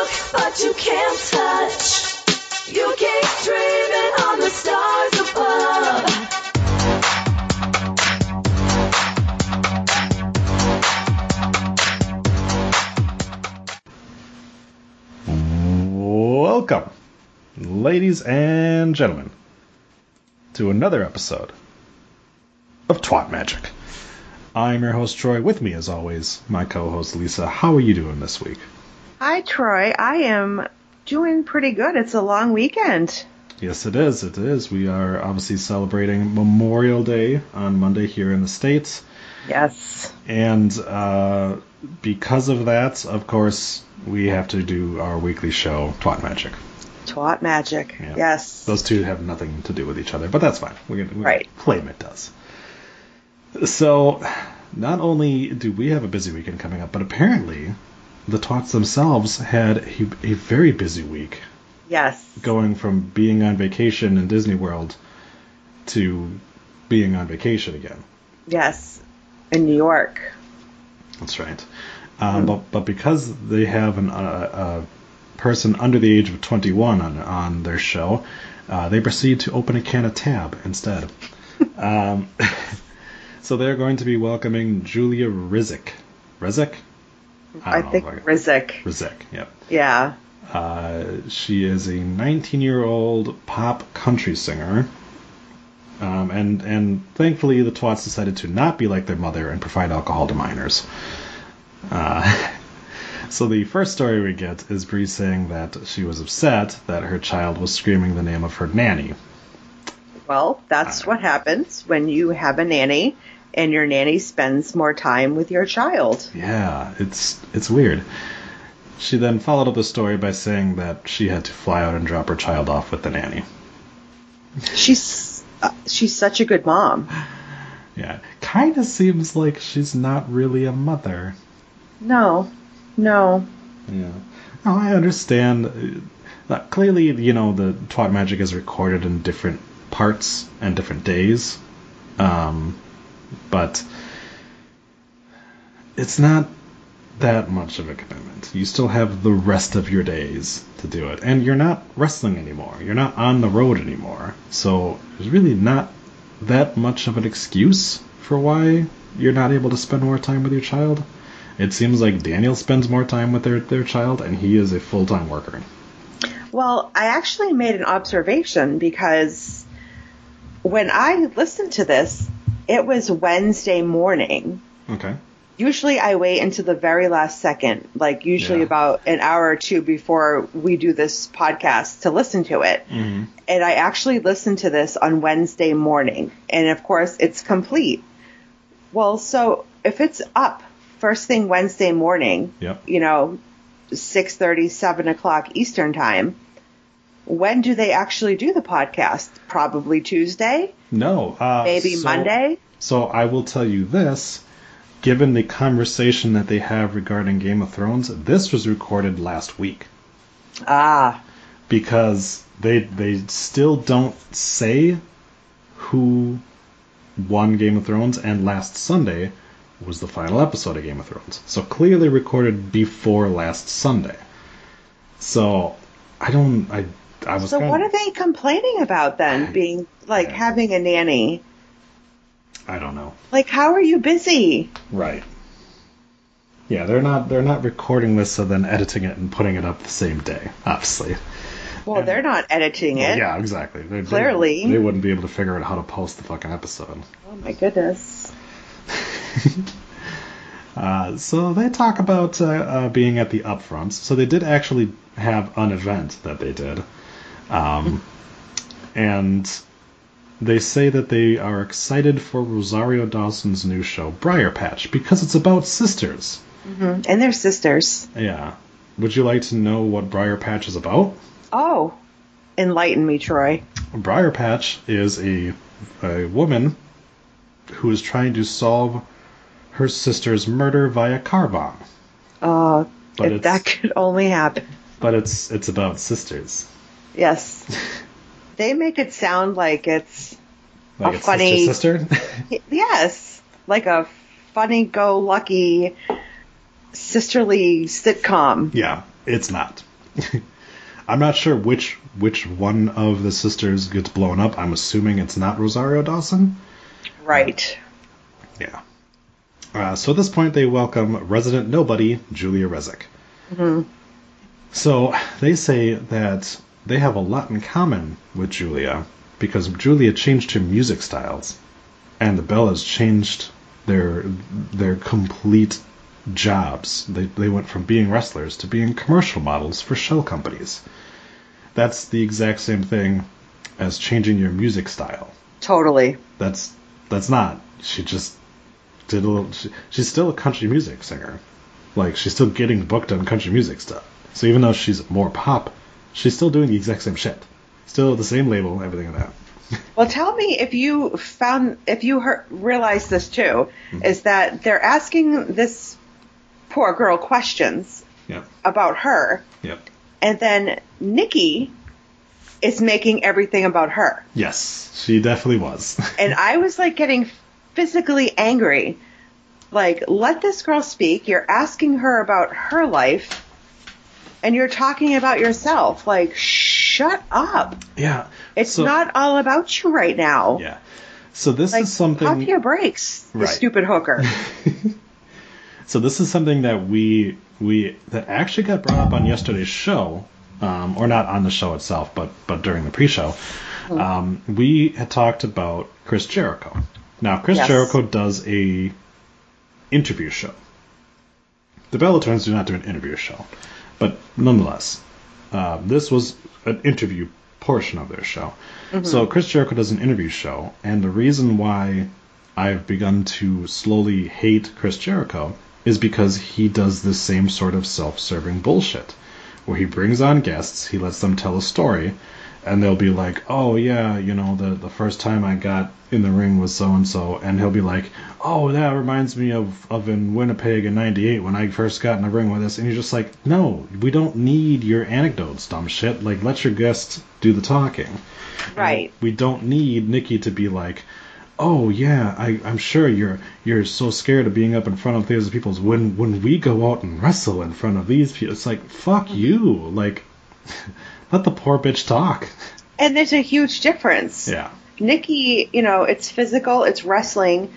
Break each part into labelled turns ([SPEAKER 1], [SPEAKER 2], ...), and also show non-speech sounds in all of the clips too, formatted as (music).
[SPEAKER 1] look, but you can't touch. You keep dreaming on the stars above.
[SPEAKER 2] Welcome, ladies and gentlemen, to another episode of Twat Magic. I'm your host Troy. With me, as always, my co-host Lisa. How are you doing this week?
[SPEAKER 3] Hi, Troy. I am doing pretty good. It's a long weekend.
[SPEAKER 2] Yes, it is. It is. We are obviously celebrating Memorial Day on Monday here in the states,
[SPEAKER 3] Yes.
[SPEAKER 2] and uh, because of that, of course, we have to do our weekly show, Twat Magic.
[SPEAKER 3] Twat magic.
[SPEAKER 2] Yeah.
[SPEAKER 3] Yes.
[SPEAKER 2] Those two have nothing to do with each other, but that's fine. We can, we
[SPEAKER 3] Right.
[SPEAKER 2] claim it does. So, not only do we have a busy weekend coming up, but apparently the tots themselves had a, a very busy week,
[SPEAKER 3] Yes.
[SPEAKER 2] going from being on vacation in Disney World to being on vacation again.
[SPEAKER 3] Yes. In New York.
[SPEAKER 2] That's right. Um, but but because they have an, uh, a person under the age of 21 on on their show, uh, they proceed to open a can of tab instead. (laughs) um, (laughs) so they're going to be welcoming Julia Rizik. Rizik?
[SPEAKER 3] I,
[SPEAKER 2] don't
[SPEAKER 3] think
[SPEAKER 2] if
[SPEAKER 3] Rizik.
[SPEAKER 2] Rizik. Yep.
[SPEAKER 3] Yeah.
[SPEAKER 2] Uh, she is a 19 year old pop country singer. Um, and and thankfully, the twats decided to not be like their mother and provide alcohol to minors. Uh, (laughs) so the first story we get is Brie saying that she was upset that her child was screaming the name of her nanny.
[SPEAKER 3] Well, that's what happens when you have a nanny and your nanny spends more time with your child.
[SPEAKER 2] Yeah, it's it's weird. She then followed up the story by saying that she had to fly out and drop her child off with the nanny.
[SPEAKER 3] She's uh, she's such a good mom.
[SPEAKER 2] Yeah, kind of seems like she's not really a mother.
[SPEAKER 3] No. No.
[SPEAKER 2] Yeah. No, I understand. Uh, clearly, you know, the Twat Magic is recorded in different parts and different days. Um, but it's not that much of a commitment. You still have the rest of your days to do it. And you're not wrestling anymore. You're not on the road anymore. So there's really not that much of an excuse for why you're not able to spend more time with your child. It seems like Daniel spends more time with their, their child, and he is a full time worker.
[SPEAKER 3] Well, I actually made an observation because when I listened to this, it was Wednesday morning.
[SPEAKER 2] Okay.
[SPEAKER 3] Usually I wait until the very last second, like usually
[SPEAKER 2] Yeah.
[SPEAKER 3] about an hour or two before we do this podcast to listen to it.
[SPEAKER 2] Mm-hmm.
[SPEAKER 3] And I actually listened to this on Wednesday morning. And of course it's complete. Well, so if it's up first thing Wednesday morning,
[SPEAKER 2] Yep.
[SPEAKER 3] you know, 6.30, 7 o'clock Eastern time, when do they actually do the podcast? Probably Tuesday?
[SPEAKER 2] No. Uh,
[SPEAKER 3] Maybe
[SPEAKER 2] so-
[SPEAKER 3] Monday?
[SPEAKER 2] So I will tell you this. Given the conversation that they have regarding Game of Thrones, this was recorded last week
[SPEAKER 3] Ah,
[SPEAKER 2] because they they still don't say who won Game of Thrones, and last Sunday was the final episode of Game of Thrones. So clearly recorded before last Sunday. So I don't I I was
[SPEAKER 3] so
[SPEAKER 2] kinda-
[SPEAKER 3] what are they complaining about then? (clears throat) Being like having a nanny?
[SPEAKER 2] I don't know.
[SPEAKER 3] Like, how are you busy?
[SPEAKER 2] Right. Yeah, they're not they're not recording this and then editing it and putting it up the same day, obviously.
[SPEAKER 3] Well, they're not editing it.
[SPEAKER 2] Yeah, exactly. They, they-
[SPEAKER 3] Clearly.
[SPEAKER 2] They, wouldn't be able to figure out how to post the fucking episode.
[SPEAKER 3] Oh my goodness. (laughs)
[SPEAKER 2] Uh, so they talk about uh, uh, being at the upfronts. So they did actually have an event that they did. Um, and they say that they are excited for Rosario Dawson's new show, Briar Patch, because it's about sisters. Mm-hmm.
[SPEAKER 3] And they're sisters.
[SPEAKER 2] Yeah. Would you like to know what Briar Patch is about?
[SPEAKER 3] Oh, enlighten me, Troy.
[SPEAKER 2] Briar Patch is a a woman who is trying to solve her sister's murder via car bomb.
[SPEAKER 3] Oh,
[SPEAKER 2] But
[SPEAKER 3] that could only happen.
[SPEAKER 2] But it's it's about sisters.
[SPEAKER 3] Yes. (laughs) they make it sound like it's
[SPEAKER 2] Like
[SPEAKER 3] A
[SPEAKER 2] it's
[SPEAKER 3] funny-
[SPEAKER 2] sister (laughs) sister.
[SPEAKER 3] yes, like a funny-go-lucky sisterly sitcom.
[SPEAKER 2] yeah, it's not. (laughs) I'm not sure which which one of the sisters gets blown up. I'm assuming it's not Rosario Dawson.
[SPEAKER 3] Right.
[SPEAKER 2] Yeah. Uh, so at this point, they welcome resident nobody, Julia Rezick. So they say that they have a lot in common with Julia because Julia changed her music styles, and the Bellas changed their their complete jobs. They they went from being wrestlers to being commercial models for shell companies. That's the exact same thing as changing your music style.
[SPEAKER 3] Totally.
[SPEAKER 2] That's that's not. She just did a little. She, she's still a country music singer. Like she's still getting booked on country music stuff. So even though she's more pop, she's still doing the exact same shit. Still the same label, everything like that. (laughs)
[SPEAKER 3] Well, tell me if you found if you heard, realized this too, hmm. is that they're asking this poor girl questions
[SPEAKER 2] Yep.
[SPEAKER 3] about her,
[SPEAKER 2] Yep.
[SPEAKER 3] and then Nikki is making everything about her.
[SPEAKER 2] Yes, she definitely was. (laughs)
[SPEAKER 3] And I was like getting physically angry. Like, let this girl speak. You're asking her about her life, and you're talking about yourself. Like, shut up.
[SPEAKER 2] yeah.
[SPEAKER 3] It's
[SPEAKER 2] So-
[SPEAKER 3] not all about you right now.
[SPEAKER 2] Yeah. So this
[SPEAKER 3] Like,
[SPEAKER 2] is something.
[SPEAKER 3] pop your brakes, the
[SPEAKER 2] Right.
[SPEAKER 3] stupid hooker. (laughs)
[SPEAKER 2] So this is something that we we that actually got brought up on yesterday's show, um, or not on the show itself, but but during the pre-show. Um, we had talked about Chris Jericho. Now Chris
[SPEAKER 3] Yes.
[SPEAKER 2] Jericho does a interview show. The Bellatons do not do an interview show, but nonetheless, uh, this was an interview portion of their show. So Chris Jericho does an interview show, and the reason why I've begun to slowly hate Chris Jericho is because he does the same sort of self-serving bullshit, where he brings on guests, he lets them tell a story, and they'll be like, "Oh yeah, you know, the the first time I got in the ring was so and so," and he'll be like, "Oh, that reminds me of of in Winnipeg in '98 when I first got in the ring with this," and you're just like, "No, we don't need your anecdotes, dumb shit. Like, let your guest do the talking."
[SPEAKER 3] right.
[SPEAKER 2] We don't need Nikki to be like, "Oh yeah, I, I'm sure you're you're so scared of being up in front of these people. When when we go out and wrestle in front of these people, it's like fuck mm-hmm. you. Like, (laughs) let the poor bitch talk."
[SPEAKER 3] And there's a huge difference.
[SPEAKER 2] Yeah,
[SPEAKER 3] Nikki, you know, it's physical, it's wrestling.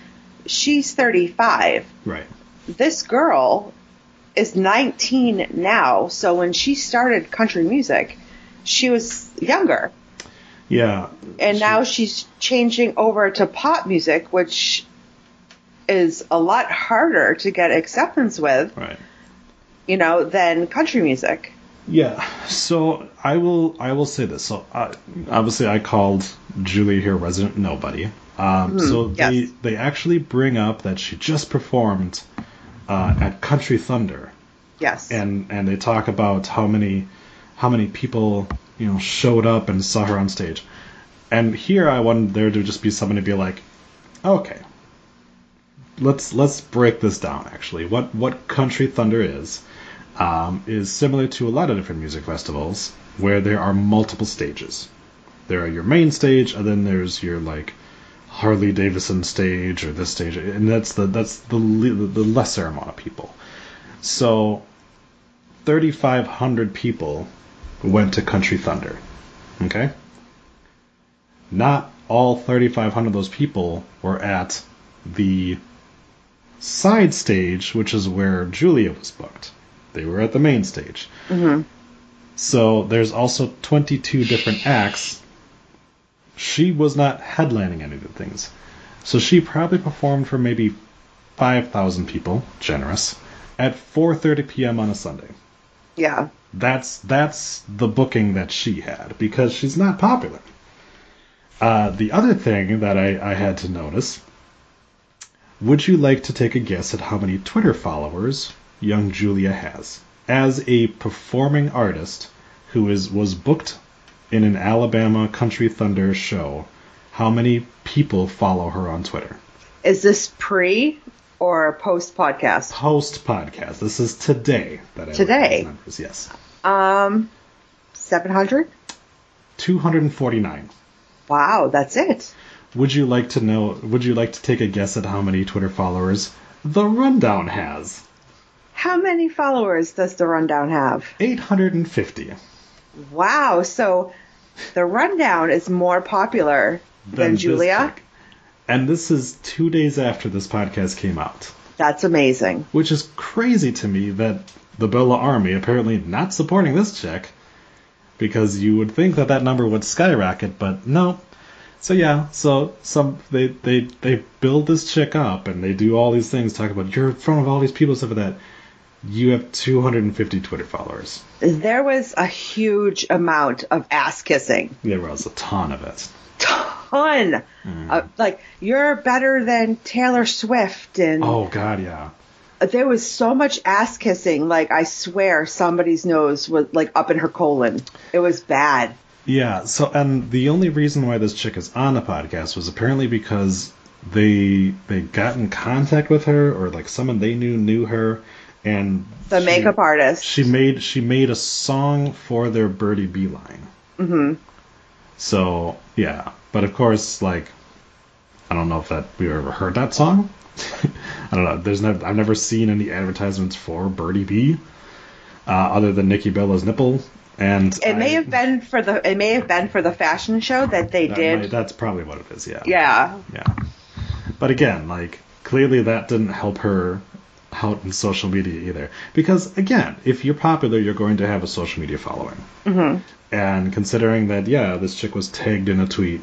[SPEAKER 3] She's 35.
[SPEAKER 2] right.
[SPEAKER 3] This girl is 19 now, so when she started country music, she was younger.
[SPEAKER 2] Yeah,
[SPEAKER 3] And
[SPEAKER 2] She-
[SPEAKER 3] now she's changing over to pop music, which is a lot harder to get acceptance with,
[SPEAKER 2] right.
[SPEAKER 3] you know, than country music.
[SPEAKER 2] Yeah. So I will I will say this. So uh, obviously I called Julie here resident nobody. Um, so they they actually bring up that she just performed uh, at Country Thunder,
[SPEAKER 3] Yes.
[SPEAKER 2] and and they talk about how many how many people you know showed up and saw her on stage. And here I wanted there to just be someone to be like, okay, let's let's break this down. Actually, what what Country Thunder is um, is similar to a lot of different music festivals where there are multiple stages. There are your main stage, and then there's your like Harley Davidson stage or this stage, and that's the that's the the lesser amount of people. So, thirty five hundred people went to Country Thunder. Okay. Not all thirty five hundred of those people were at the side stage, which is where Julia was booked. They were at the main stage. So there's also 22 different acts. She was not headlining any of the things. So she probably performed for maybe 5,000 people, generous, at 4:30 p.m. on a Sunday.
[SPEAKER 3] yeah.
[SPEAKER 2] That's that's the booking that she had because she's not popular. Uh, the other thing that I, I had to notice would you like to take a guess at how many Twitter followers young Julia has? As a performing artist who is was booked in an Alabama Country Thunder show, how many people follow her on Twitter?
[SPEAKER 3] Is this pre or post podcast?
[SPEAKER 2] Post podcast. This is today that I
[SPEAKER 3] Today?
[SPEAKER 2] numbers. Yes.
[SPEAKER 3] Um, 700?
[SPEAKER 2] 249.
[SPEAKER 3] Wow, that's it.
[SPEAKER 2] Would you like to know? Would you like to take a guess at how many Twitter followers the Rundown has?
[SPEAKER 3] How many followers does the rundown have?
[SPEAKER 2] 850
[SPEAKER 3] Wow, so the rundown is more popular than,
[SPEAKER 2] this
[SPEAKER 3] Julia.
[SPEAKER 2] And this is two days after this podcast came out,
[SPEAKER 3] That's amazing.
[SPEAKER 2] which is crazy to me that the Bella Army apparently not supporting this chick because you would think that that number would skyrocket, but no. So yeah, so some they they they build this chick up and they do all these things, talk about you're in front of all these people, stuff like that. You have 250 Twitter followers.
[SPEAKER 3] There was a huge amount of ass kissing.
[SPEAKER 2] There was a ton of it.
[SPEAKER 3] Ton.
[SPEAKER 2] Mm.
[SPEAKER 3] Uh, like, you're better than Taylor Swift. And
[SPEAKER 2] Oh god, yeah.
[SPEAKER 3] there was so much ass kissing. Like, I swear somebody's nose was like up in her colon. It was bad.
[SPEAKER 2] Yeah, so and the only reason why this chick is on the podcast was apparently because they they got in contact with her or like someone they knew knew her and
[SPEAKER 3] The
[SPEAKER 2] she-
[SPEAKER 3] makeup artist.
[SPEAKER 2] She made she made a song for their Birdiebee line.
[SPEAKER 3] hmm
[SPEAKER 2] So yeah, but of course, like I don't know if that we ever heard that song. (laughs) I don't know. There's never I've never seen any advertisements for Birdiebee uh, other than Nikki Bella's nipple. And
[SPEAKER 3] It may
[SPEAKER 2] I-
[SPEAKER 3] have been for the it may have been for the fashion show that they
[SPEAKER 2] that
[SPEAKER 3] did.
[SPEAKER 2] might- that's probably what it is. Yeah.
[SPEAKER 3] yeah.
[SPEAKER 2] Yeah. But again, like clearly that didn't help her out in social media either. Because again, if you're popular, you're going to have a social media following.
[SPEAKER 3] hmm
[SPEAKER 2] And considering that, yeah, this chick was tagged in a tweet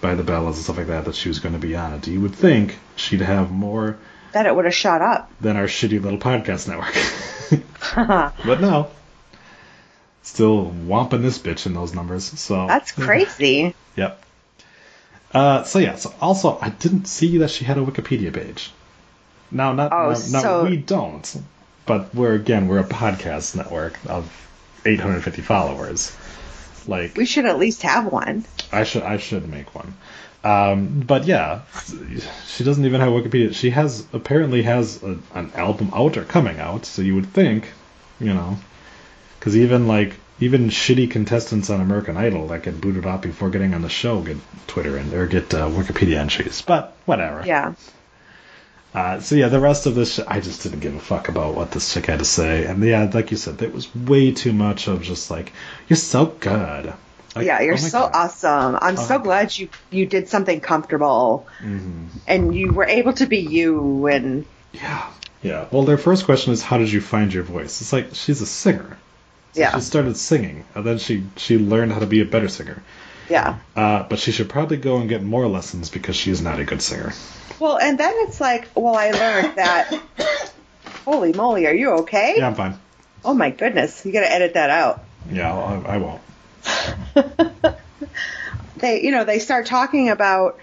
[SPEAKER 2] by the Bellas and stuff like that that she was going to be on it, you would think she'd have more
[SPEAKER 3] That it would have shot up.
[SPEAKER 2] than our shitty little podcast network. (laughs) but no. Still whomping this bitch in those numbers. So
[SPEAKER 3] That's crazy.
[SPEAKER 2] Yep. Uh, so yeah. So also, I didn't see that she had a Wikipedia page. Now, not
[SPEAKER 3] Oh, so-
[SPEAKER 2] we don't, but we're again we're a podcast network of 850 followers. Like
[SPEAKER 3] We should at least have one.
[SPEAKER 2] I should I should make one. Um, but yeah, she doesn't even have Wikipedia. She has apparently has a, an album out or coming out. So you would think, you know, because even like even shitty contestants on American Idol that get booted off before getting on the show get Twitter and or get uh, Wikipedia entries. But whatever.
[SPEAKER 3] Yeah.
[SPEAKER 2] Uh, so yeah, the rest of this, sh- I just didn't give a fuck about what this chick had to say. And yeah, like you said, there was way too much of just like, you're so good. Like,
[SPEAKER 3] yeah, you're
[SPEAKER 2] oh
[SPEAKER 3] so
[SPEAKER 2] God.
[SPEAKER 3] awesome. I'm so
[SPEAKER 2] Oh.
[SPEAKER 3] glad you you did something comfortable
[SPEAKER 2] Mhm.
[SPEAKER 3] and you were able to be you and
[SPEAKER 2] Yeah. Yeah. Well, their first question is, how did you find your voice? It's like she's a singer. So
[SPEAKER 3] Yeah.
[SPEAKER 2] She started singing, and then she she learned how to be a better singer.
[SPEAKER 3] yeah.
[SPEAKER 2] Uh, but she should probably go and get more lessons because she is not a good singer.
[SPEAKER 3] Well, and then it's like, well, I learned that. Holy moly, are you okay?
[SPEAKER 2] Yeah, I'm fine.
[SPEAKER 3] Oh my goodness, you got to edit that out.
[SPEAKER 2] Yeah, I'll, I won't. (laughs)
[SPEAKER 3] They, you know, they start talking about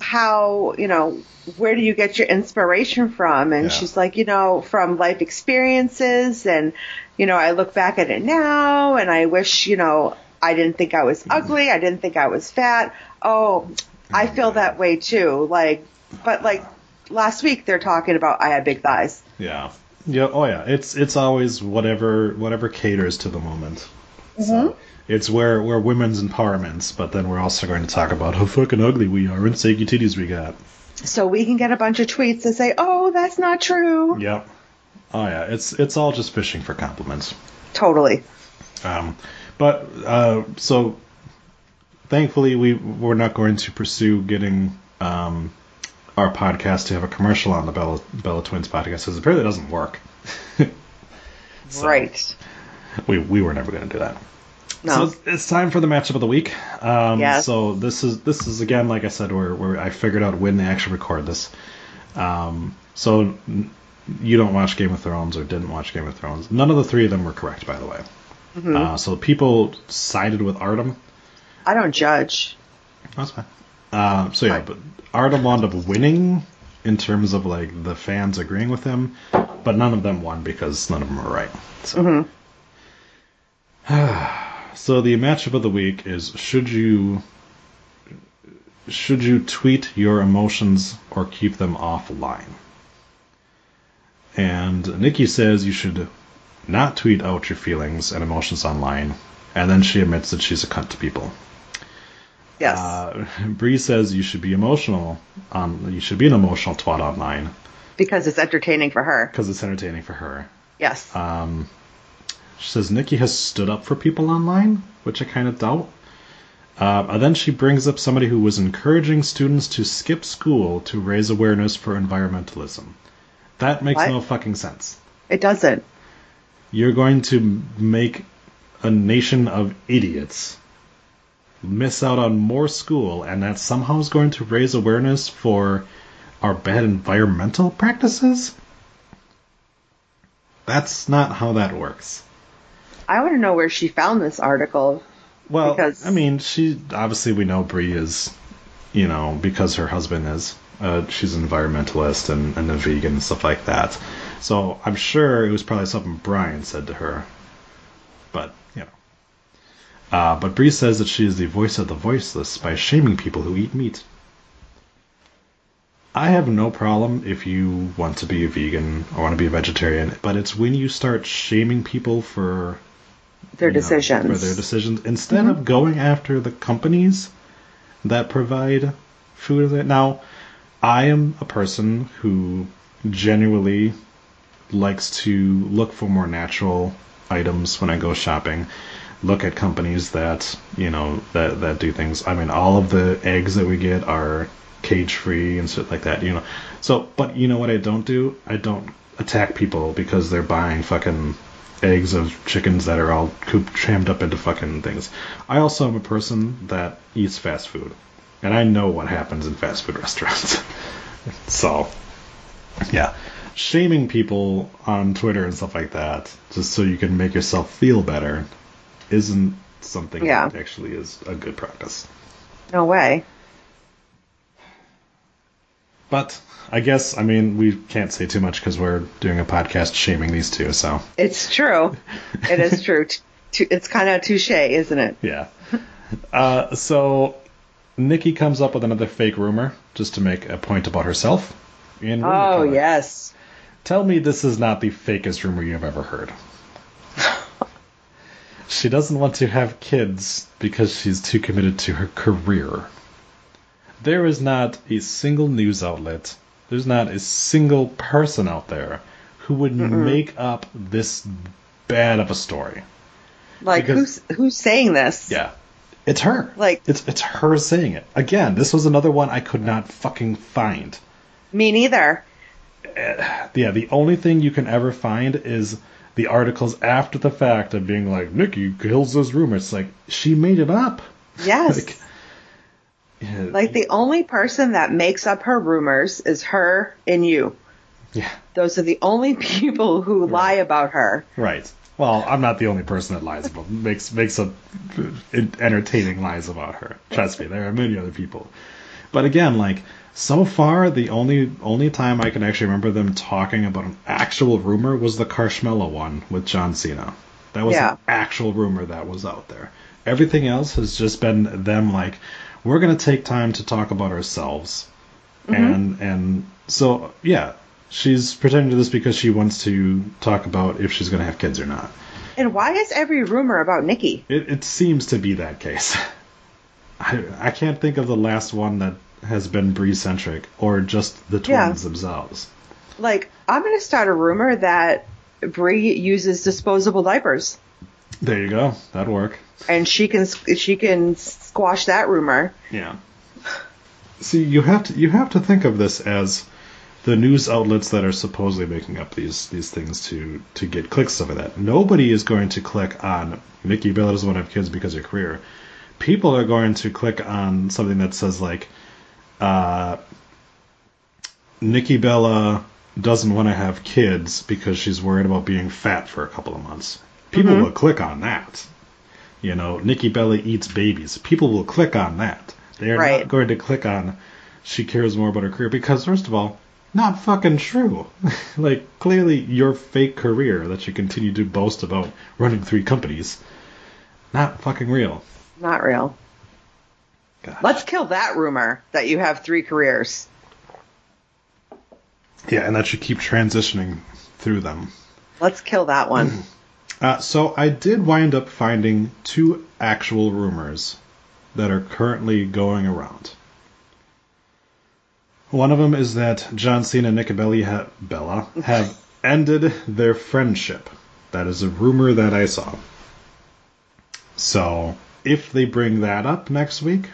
[SPEAKER 3] how, you know, where do you get your inspiration from? And
[SPEAKER 2] Yeah.
[SPEAKER 3] she's like, you know, from life experiences. And, you know, I look back at it now and I wish, you know, I didn't think I was mm-hmm. ugly. I didn't think I was fat. Oh, I feel that way too. Like, but like last week they're talking about I had big thighs.
[SPEAKER 2] Yeah. Yeah. Oh yeah. It's it's always whatever whatever caters to the moment. So it's where where women's empowerment, but then we're also going to talk about how fucking ugly we are and saggy titties we got.
[SPEAKER 3] So we can get a bunch of tweets that say, oh, that's not true.
[SPEAKER 2] Yep. Oh yeah. It's it's all just fishing for compliments.
[SPEAKER 3] Totally.
[SPEAKER 2] Um, but uh, so thankfully we we're not going to pursue getting um, our podcast to have a commercial on the Bella Bella Twins podcast because apparently it doesn't work. (laughs) So,
[SPEAKER 3] Right.
[SPEAKER 2] We we were never going to do that.
[SPEAKER 3] No.
[SPEAKER 2] So it's, it's time for the matchup of the week. Um,
[SPEAKER 3] Yes.
[SPEAKER 2] So this is this is again like I said where where I figured out when they actually record this. Um, so you don't watch Game of Thrones or didn't watch Game of Thrones. None of the three of them were correct, by the way.
[SPEAKER 3] Mm-hmm.
[SPEAKER 2] Uh, so people sided with Artem.
[SPEAKER 3] I don't judge.
[SPEAKER 2] That's fine. Uh, so yeah, but Artem wound up winning in terms of like the fans agreeing with him, but none of them won because none of them were right. So,
[SPEAKER 3] Mm-hmm. (sighs)
[SPEAKER 2] so the matchup of the week is: should you should you tweet your emotions or keep them offline? And Nikki says you should not tweet out your feelings and emotions online, and then she admits that she's a cunt to people.
[SPEAKER 3] Yes.
[SPEAKER 2] Uh, Brie says you should be emotional on you should be an emotional twat online,
[SPEAKER 3] Because it's entertaining for her.
[SPEAKER 2] because it's entertaining for her.
[SPEAKER 3] Yes.
[SPEAKER 2] Um, she says Nikki has stood up for people online, which I kind of doubt. Uh, and then she brings up somebody who was encouraging students to skip school to raise awareness for environmentalism. That makes
[SPEAKER 3] What?
[SPEAKER 2] no fucking sense.
[SPEAKER 3] it doesn't.
[SPEAKER 2] You're going to make a nation of idiots miss out on more school, and that somehow is going to raise awareness for our bad environmental practices? That's not how that works.
[SPEAKER 3] I want to know where she found this article.
[SPEAKER 2] Well,
[SPEAKER 3] Because-
[SPEAKER 2] I mean, she obviously we know Brie is, you know, because her husband is. Uh, she's an environmentalist and, and a vegan and stuff like that. So I'm sure it was probably something Brian said to her. But uh, but Brie says that she is the voice of the voiceless by shaming people who eat meat. I have no problem if you want to be a vegan or want to be a vegetarian, but it's when you start shaming people for
[SPEAKER 3] Their
[SPEAKER 2] you know,
[SPEAKER 3] decisions.
[SPEAKER 2] for their decisions instead of going after the companies that provide food. Now, I am a person who genuinely likes to look for more natural items when I go shopping. Look at companies that you know that that do things. I mean, all of the eggs that we get are cage free and shit like that. You know, so but you know what I don't do? I don't attack people because they're buying fucking eggs of chickens that are all cooped, crammed up into fucking things. I also am a person that eats fast food, and I know what happens in fast food (laughs) restaurants. so, yeah, shaming people on Twitter and stuff like that just so you can make yourself feel better isn't something
[SPEAKER 3] Yeah.
[SPEAKER 2] that actually is a good practice.
[SPEAKER 3] No way.
[SPEAKER 2] But I guess I mean we can't say too much because we're doing a podcast shaming these two. So
[SPEAKER 3] It's true. It is true. It's kind of touche, isn't it?
[SPEAKER 2] yeah. Uh, so Nikki comes up with another fake rumor just to make a point about herself. In
[SPEAKER 3] Oh,
[SPEAKER 2] color.
[SPEAKER 3] yes.
[SPEAKER 2] Tell me this is not the fakest rumor you've ever heard. She doesn't want to have kids because she's too committed to her career. There is not a single news outlet, there's not a single person out there who would make up this bad of a story.
[SPEAKER 3] Like,
[SPEAKER 2] Because-
[SPEAKER 3] who's who's saying this?
[SPEAKER 2] Yeah. It's her.
[SPEAKER 3] Like-
[SPEAKER 2] it's it's her saying it. Again, this was another one I could not fucking find.
[SPEAKER 3] Me neither.
[SPEAKER 2] Eh, yeah, the only thing you can ever find is the articles after the fact of being like, Nikki kills this rumor. It's like, she made it up.
[SPEAKER 3] Yes. (laughs)
[SPEAKER 2] Like, yeah,
[SPEAKER 3] Like the only person that makes up her rumors is her and you.
[SPEAKER 2] yeah,
[SPEAKER 3] Those are the only (laughs) people who lie about her.
[SPEAKER 2] right. Well, I'm not the only person that lies about makes makes up uh, entertaining lies about her. Trust me, there are many other people. But again, like so far, the only only time I can actually remember them talking about an actual rumor was the Carshmella one with John Cena. That was
[SPEAKER 3] Yeah.
[SPEAKER 2] an actual rumor that was out there. Everything else has just been them like, we're gonna take time to talk about ourselves, mm-hmm. and and so yeah, she's pretending to this because she wants to talk about if she's gonna have kids or not.
[SPEAKER 3] And why is every rumor about Nikki?
[SPEAKER 2] It, it seems to be that case. (laughs) I, I can't think of the last one that has been Brie centric or just the
[SPEAKER 3] Yeah.
[SPEAKER 2] twins themselves.
[SPEAKER 3] Like, I'm going to start a rumor that Brie uses disposable diapers,
[SPEAKER 2] There you go. That'd work.
[SPEAKER 3] and she can she can squash that rumor.
[SPEAKER 2] Yeah. See, you have to you have to think of this as the news outlets that are supposedly making up these these things to to get clicks over that. Nobody is going to click on Nikki Bella doesn't want to have kids because of her career. People are going to click on something that says like, uh, Nikki Bella doesn't want to have kids because she's worried about being fat for a couple of months. People will click on that. You know, Nikki Bella eats babies. People will click on that. They are
[SPEAKER 3] Right.
[SPEAKER 2] not going to click on she cares more about her career because first of all, not fucking true. (laughs) like clearly your fake career that you continue to boast about running three companies, not fucking real.
[SPEAKER 3] Not real.
[SPEAKER 2] Gosh.
[SPEAKER 3] Let's kill that rumor that you have three careers.
[SPEAKER 2] Yeah, and that should keep transitioning through them.
[SPEAKER 3] Let's kill that one. (clears throat)
[SPEAKER 2] Uh, so I did wind up finding two actual rumors that are currently going around. One of them is that John Cena and Nikki Bella, ha- Bella (laughs) have ended their friendship. That is a rumor that I saw. So, if they bring that up next week,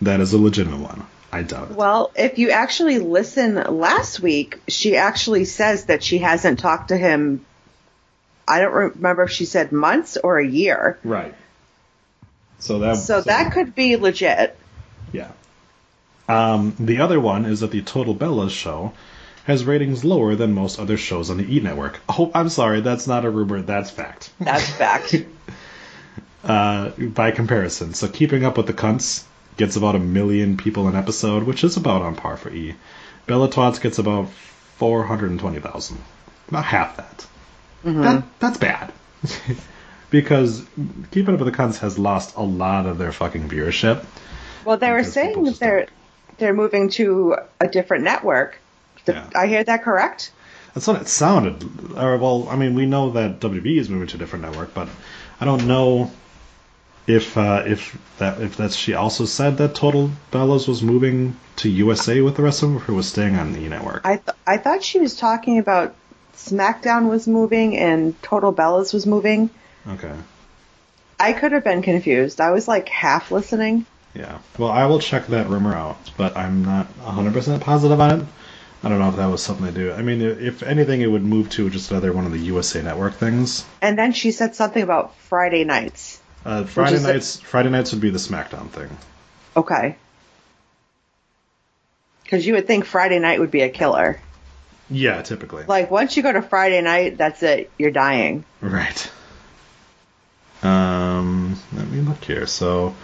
[SPEAKER 2] that is a legitimate one. I doubt it.
[SPEAKER 3] Well, if you actually listen last week, she actually says that she hasn't talked to him. I don't remember if she said months or a year.
[SPEAKER 2] right. So that
[SPEAKER 3] So that could be legit.
[SPEAKER 2] Yeah. Um, the other one is that the Total Bellas show has ratings lower than most other shows on the E Network. Oh, I'm sorry, that's not a rumor, that's fact.
[SPEAKER 3] That's fact. (laughs)
[SPEAKER 2] Uh, by comparison, so Keeping Up with the Cunts gets about a million people an episode, which is about on par for E. Bella Twats gets about 420,000. About half that. that that's bad. (laughs) because Keeping Up with the Cunts has lost a lot of their fucking viewership.
[SPEAKER 3] Well, they were saying that they're they're moving to a different network. Did
[SPEAKER 2] Yeah.
[SPEAKER 3] I hear that correct?
[SPEAKER 2] That's what it sounded. Or, well, I mean, we know that WB is moving to a different network, but I don't know if uh, if that if that's she also said that Total Bellas was moving to USA with the rest of them, or was staying on the E network.
[SPEAKER 3] I th- I thought she was talking about SmackDown was moving and Total Bellas was moving.
[SPEAKER 2] okay,
[SPEAKER 3] I could have been confused. I was like half listening.
[SPEAKER 2] yeah. Well, I will check that rumor out, but I'm not 100% positive on it. I don't know if that was something to do. I mean, if anything, it would move to just another one of the USA Network things.
[SPEAKER 3] And then she said something about Friday nights.
[SPEAKER 2] Uh, Friday nights, Friday nights would be the SmackDown thing.
[SPEAKER 3] Okay. Because you would think Friday night would be a killer.
[SPEAKER 2] Yeah, typically.
[SPEAKER 3] Like once you go to Friday night, that's it. You're dying.
[SPEAKER 2] Right. Um, let me look here. So,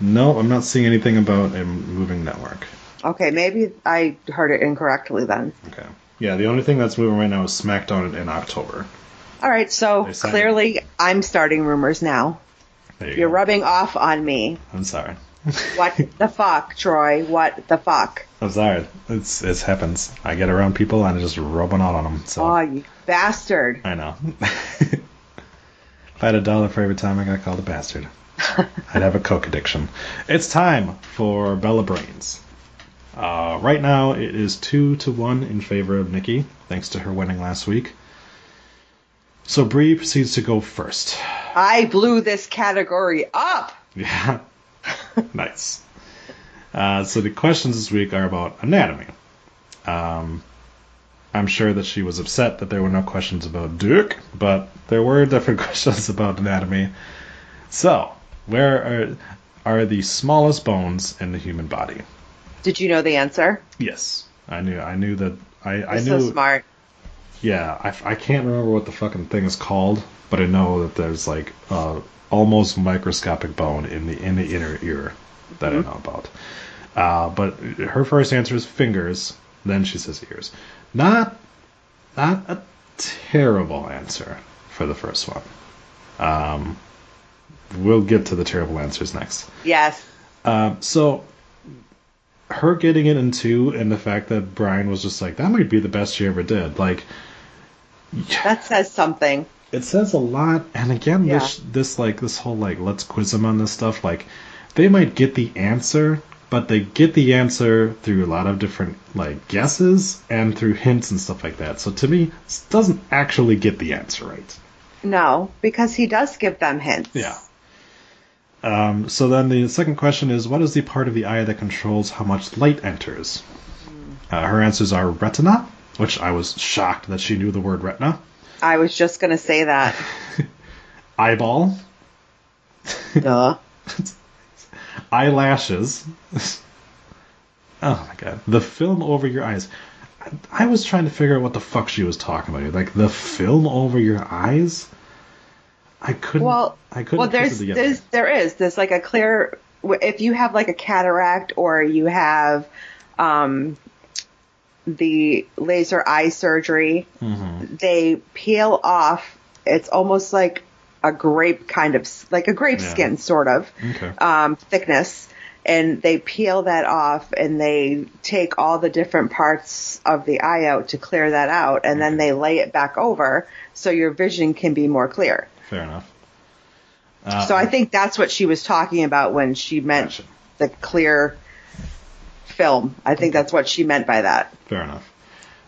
[SPEAKER 2] no, I'm not seeing anything about a moving network.
[SPEAKER 3] Okay, maybe I heard it incorrectly then.
[SPEAKER 2] Okay. Yeah, the only thing that's moving right now is SmackDown in October.
[SPEAKER 3] All right, so clearly I'm starting rumors now.
[SPEAKER 2] You
[SPEAKER 3] You're
[SPEAKER 2] go.
[SPEAKER 3] rubbing off on me.
[SPEAKER 2] I'm sorry.
[SPEAKER 3] What (laughs) the fuck, Troy? What the fuck?
[SPEAKER 2] I'm sorry. It's it happens. I get around people and I just rubbing out on them. So
[SPEAKER 3] Oh, you bastard.
[SPEAKER 2] I know. (laughs) if I had a dollar for every time I got called a bastard, (laughs) I'd have a coke addiction. It's time for Bella Brains. Uh, right now, it is two to one in favor of Nikki, thanks to her winning last week. So Brie proceeds to go first.
[SPEAKER 3] I blew this category up.
[SPEAKER 2] Yeah, (laughs) nice. Uh, so the questions this week are about anatomy. Um, I'm sure that she was upset that there were no questions about Duke, but there were (laughs) different questions about anatomy. So, where are are the smallest bones in the human body?
[SPEAKER 3] Did you know the answer?
[SPEAKER 2] Yes, I knew. I knew that. I, I
[SPEAKER 3] You're
[SPEAKER 2] knew.
[SPEAKER 3] so smart.
[SPEAKER 2] Yeah, I, I can't remember what the fucking thing is called, but I know that there's like uh, almost microscopic bone in the in the inner ear that I know about. Uh, but her first answer is fingers. Then she says ears. Not not a terrible answer for the first one. Um, we'll get to the terrible answers next.
[SPEAKER 3] Yes.
[SPEAKER 2] Um, so her getting it in two, and the fact that Brian was just like, that might be the best she ever did. Like,
[SPEAKER 3] That says something.
[SPEAKER 2] it says a lot. And again,
[SPEAKER 3] Yeah.
[SPEAKER 2] this this like this whole like let's quiz them on this stuff. Like, they might get the answer, but they get the answer through a lot of different like guesses and through hints and stuff like that. So to me, doesn't actually get the answer right.
[SPEAKER 3] No, because he does give them hints.
[SPEAKER 2] Yeah. Um, so then the second question is, what is the part of the eye that controls how much light enters? Uh, her answers are retina, which I was shocked that she knew the word retina.
[SPEAKER 3] I was just going to say that. (laughs)
[SPEAKER 2] Eyeball,
[SPEAKER 3] Duh. (laughs)
[SPEAKER 2] eyelashes. oh my god, the film over your eyes. I, I was trying to figure out what the fuck she was talking about. Like the film over your eyes. I couldn't.
[SPEAKER 3] Well,
[SPEAKER 2] I couldn't
[SPEAKER 3] well, there's, there's, there is. There's like a clear. If you have like a cataract or you have, um, the laser eye surgery,
[SPEAKER 2] Mm-hmm.
[SPEAKER 3] they peel off. It's almost like a grape kind of, like a grape
[SPEAKER 2] Yeah.
[SPEAKER 3] skin sort of,
[SPEAKER 2] Okay.
[SPEAKER 3] um, thickness. And they peel that off and they take all the different parts of the eye out to clear that out. And then they lay it back over so your vision can be more clear.
[SPEAKER 2] Fair enough. Uh,
[SPEAKER 3] So I think that's what she was talking about when she meant
[SPEAKER 2] Gotcha.
[SPEAKER 3] the clear film. I think that's what she meant by that.
[SPEAKER 2] Fair enough.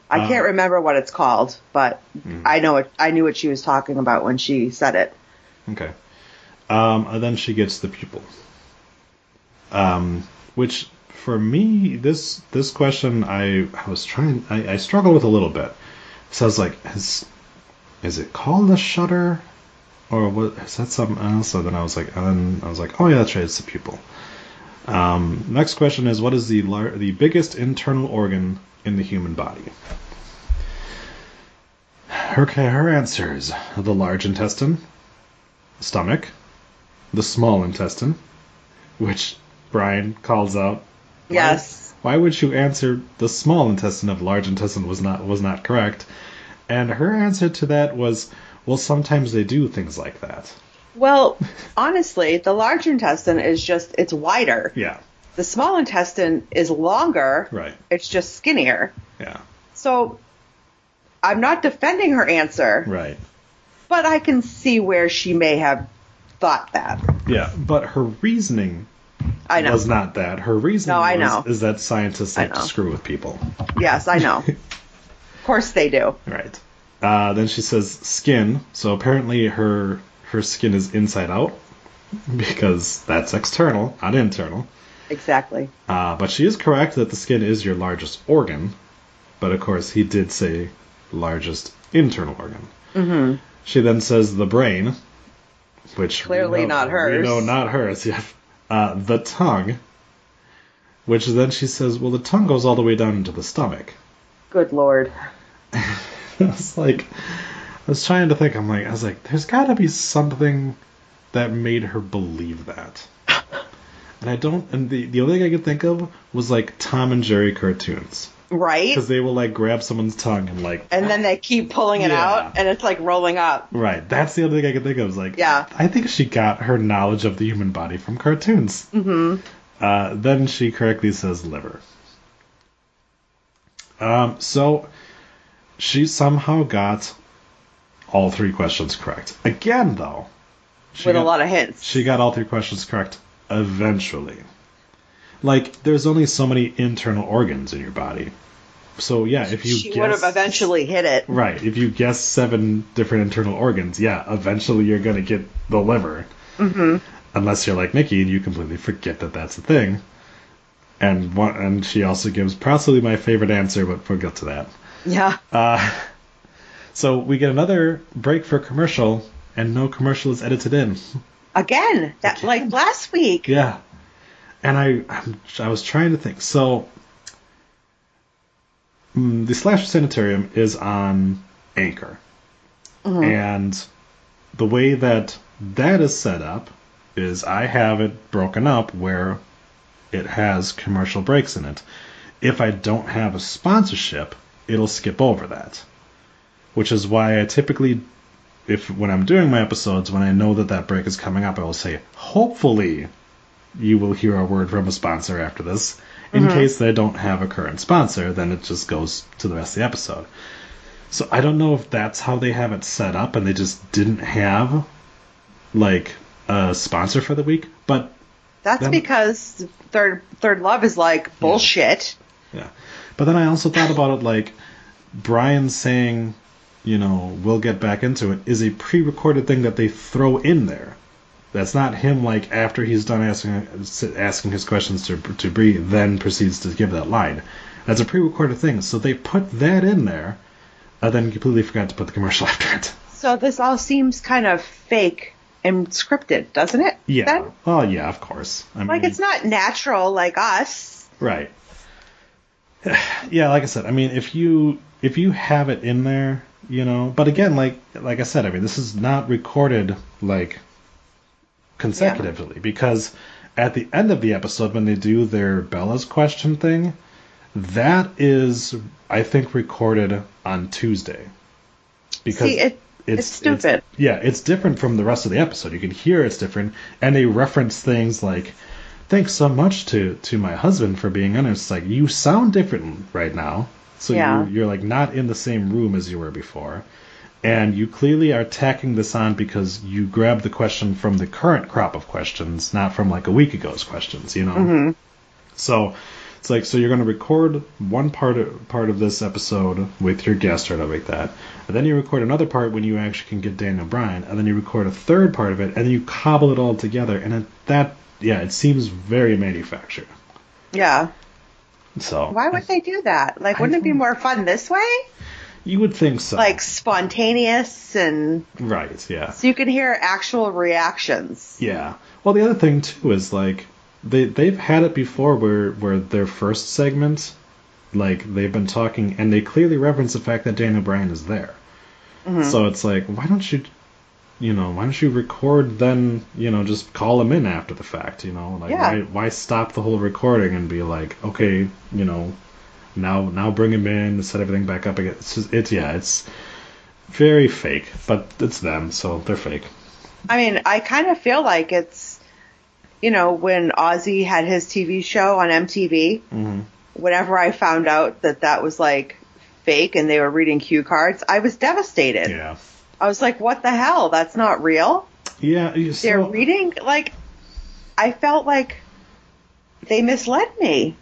[SPEAKER 3] I
[SPEAKER 2] Uh,
[SPEAKER 3] can't remember what it's called, but
[SPEAKER 2] Mhm.
[SPEAKER 3] I know it. I knew what she was talking about when she said it.
[SPEAKER 2] Okay. Um, and then she gets the pupil. Um, which for me, this this question I, I was trying I, I struggled with a little bit. So I was like, is is it called a shutter? Or what is that something else? So then I was like and then I was like, oh yeah, that's right, it's the pupil. Um, next question is what is the lar- the biggest internal organ in the human body? Her her answers: the large intestine, stomach, the small intestine, which Brian calls out. Why-
[SPEAKER 3] Yes.
[SPEAKER 2] Why would you answer the small intestine if large intestine was not was not correct? And her answer to that was, well, sometimes they do things like that.
[SPEAKER 3] Well, honestly, the large intestine is just it's wider.
[SPEAKER 2] Yeah.
[SPEAKER 3] The small intestine is longer.
[SPEAKER 2] Right.
[SPEAKER 3] It's just skinnier.
[SPEAKER 2] Yeah.
[SPEAKER 3] So I'm not defending her answer,
[SPEAKER 2] Right.
[SPEAKER 3] but I can see where she may have thought that.
[SPEAKER 2] Yeah. But her reasoning
[SPEAKER 3] I know.
[SPEAKER 2] was not that. Her reasoning
[SPEAKER 3] No, I
[SPEAKER 2] was,
[SPEAKER 3] know.
[SPEAKER 2] is that scientists like to screw with people.
[SPEAKER 3] Yes, I know. (laughs) of course they do.
[SPEAKER 2] Right. Uh, then she says skin. So apparently her her skin is inside out because that's external, not internal.
[SPEAKER 3] Exactly.
[SPEAKER 2] Uh, but she is correct that the skin is your largest organ. But of course, he did say largest internal organ.
[SPEAKER 3] Mm-hmm.
[SPEAKER 2] She then says the brain, which
[SPEAKER 3] Clearly
[SPEAKER 2] know-
[SPEAKER 3] not hers.
[SPEAKER 2] No, not hers. Yeah. Uh, the tongue, which then she says, well, the tongue goes all the way down into the stomach.
[SPEAKER 3] Good lord. (laughs)
[SPEAKER 2] I was like, was trying to think. I'm like, I was like, there's got to be something that made her believe that. (laughs) And I don't. And the the only thing I could think of was like Tom and Jerry cartoons
[SPEAKER 3] Right?
[SPEAKER 2] because they will like grab someone's tongue and like.
[SPEAKER 3] And then they keep pulling it
[SPEAKER 2] Yeah.
[SPEAKER 3] out, and it's like rolling up.
[SPEAKER 2] Right. That's the only thing I could think of. Was like,
[SPEAKER 3] Yeah.
[SPEAKER 2] I think she got her knowledge of the human body from cartoons.
[SPEAKER 3] hmm
[SPEAKER 2] Uh, then she correctly says liver. Um, so she somehow got all three questions correct. Again, though,
[SPEAKER 3] With a lot of hints.
[SPEAKER 2] she got all three questions correct eventually. Like, there's only so many internal organs in your body. So yeah, if you
[SPEAKER 3] she
[SPEAKER 2] guess,
[SPEAKER 3] would have eventually hit it.
[SPEAKER 2] right, if you guess seven different internal organs, yeah, eventually you're gonna get the liver.
[SPEAKER 3] hmm
[SPEAKER 2] unless you're like Nikki and you completely forget that that's a thing. And one, and she also gives possibly my favorite answer, but we'll get to that.
[SPEAKER 3] Yeah.
[SPEAKER 2] Uh, so we get another break for commercial, and no commercial is edited in.
[SPEAKER 3] Again, that like last week.
[SPEAKER 2] Yeah, and I I'm, I was trying to think. So mm, the Slasher Sanitarium is on Anchor, and the way that that is set up is I have it broken up where it has commercial breaks in it. If I don't have a sponsorship, it'll skip over that. Which is why I typically if when I'm doing my episodes when I know that that break is coming up, I will say hopefully you will hear a word from a sponsor after this. In mm-hmm. case they don't have a current sponsor, then it just goes to the rest of the episode. So I don't know if that's how they have it set up and they just didn't have like a sponsor for the week, but
[SPEAKER 3] That's
[SPEAKER 2] Then-
[SPEAKER 3] because third ThirdLove is like bullshit.
[SPEAKER 2] Yeah. But then I also thought about it like Brian saying, you know, we'll get back into it is a pre recorded thing that they throw in there. That's not him like after he's done asking asking his questions to to Brie, then proceeds to give that line. That's a pre recorded thing. So they put that in there, and then completely forgot to put the commercial (laughs) after it.
[SPEAKER 3] So this all seems kind of fake and scripted, doesn't it?
[SPEAKER 2] Yeah.
[SPEAKER 3] Then?
[SPEAKER 2] Oh yeah, of course. I
[SPEAKER 3] Like
[SPEAKER 2] mean,
[SPEAKER 3] it's not natural like us.
[SPEAKER 2] Right. (sighs) Yeah, like I said, I mean, if you if you have it in there, you know, but again, like like I said, I mean, this is not recorded like consecutively because at the end of the episode when they do their Bella's question thing, that is I think recorded on Tuesday. Because
[SPEAKER 3] See, it it's stupid.
[SPEAKER 2] yeah, it's different from the rest of the episode. You can hear it's different, and they reference things like, "Thanks so much to to my husband for being on." it." It's like you sound different right now, so
[SPEAKER 3] Yeah.
[SPEAKER 2] you're, you're like not in the same room as you were before, and you clearly are tacking this on because you grabbed the question from the current crop of questions, not from like a week ago's questions. You know,
[SPEAKER 3] Mm-hmm.
[SPEAKER 2] so It's like so you're going to record one part of, part of this episode with your guest or like that, and then you record another part when you actually can get Daniel Bryan, and then you record a third part of it, and then you cobble it all together, and it, that yeah, it seems very manufactured.
[SPEAKER 3] Yeah.
[SPEAKER 2] So
[SPEAKER 3] Why would they do that? Like, wouldn't it be more fun this way?
[SPEAKER 2] you would think so?
[SPEAKER 3] Like spontaneous and
[SPEAKER 2] right, yeah.
[SPEAKER 3] so you can hear actual reactions.
[SPEAKER 2] Yeah. Well, the other thing too is like they they've had it before where where their first segment, like they've been talking and they clearly reference the fact that Daniel Bryan is there. Mm-hmm. So it's like, why don't you, you know, why don't you record then, you know, just call him in after the fact, you know, like
[SPEAKER 3] Yeah.
[SPEAKER 2] why why stop the whole recording and be like, okay, you know, now now bring him in, set everything back up again. It's just, it's yeah, it's very fake, but it's them, so they're fake.
[SPEAKER 3] I mean, I kind of feel like it's, you know, when Ozzy had his TV show on MTV,
[SPEAKER 2] hmm
[SPEAKER 3] whenever I found out that that was like fake and they were reading cue cards, I was devastated.
[SPEAKER 2] Yeah.
[SPEAKER 3] I was like, what the hell? That's not real.
[SPEAKER 2] Yeah, you-
[SPEAKER 3] They're reading, like, I felt like they misled me.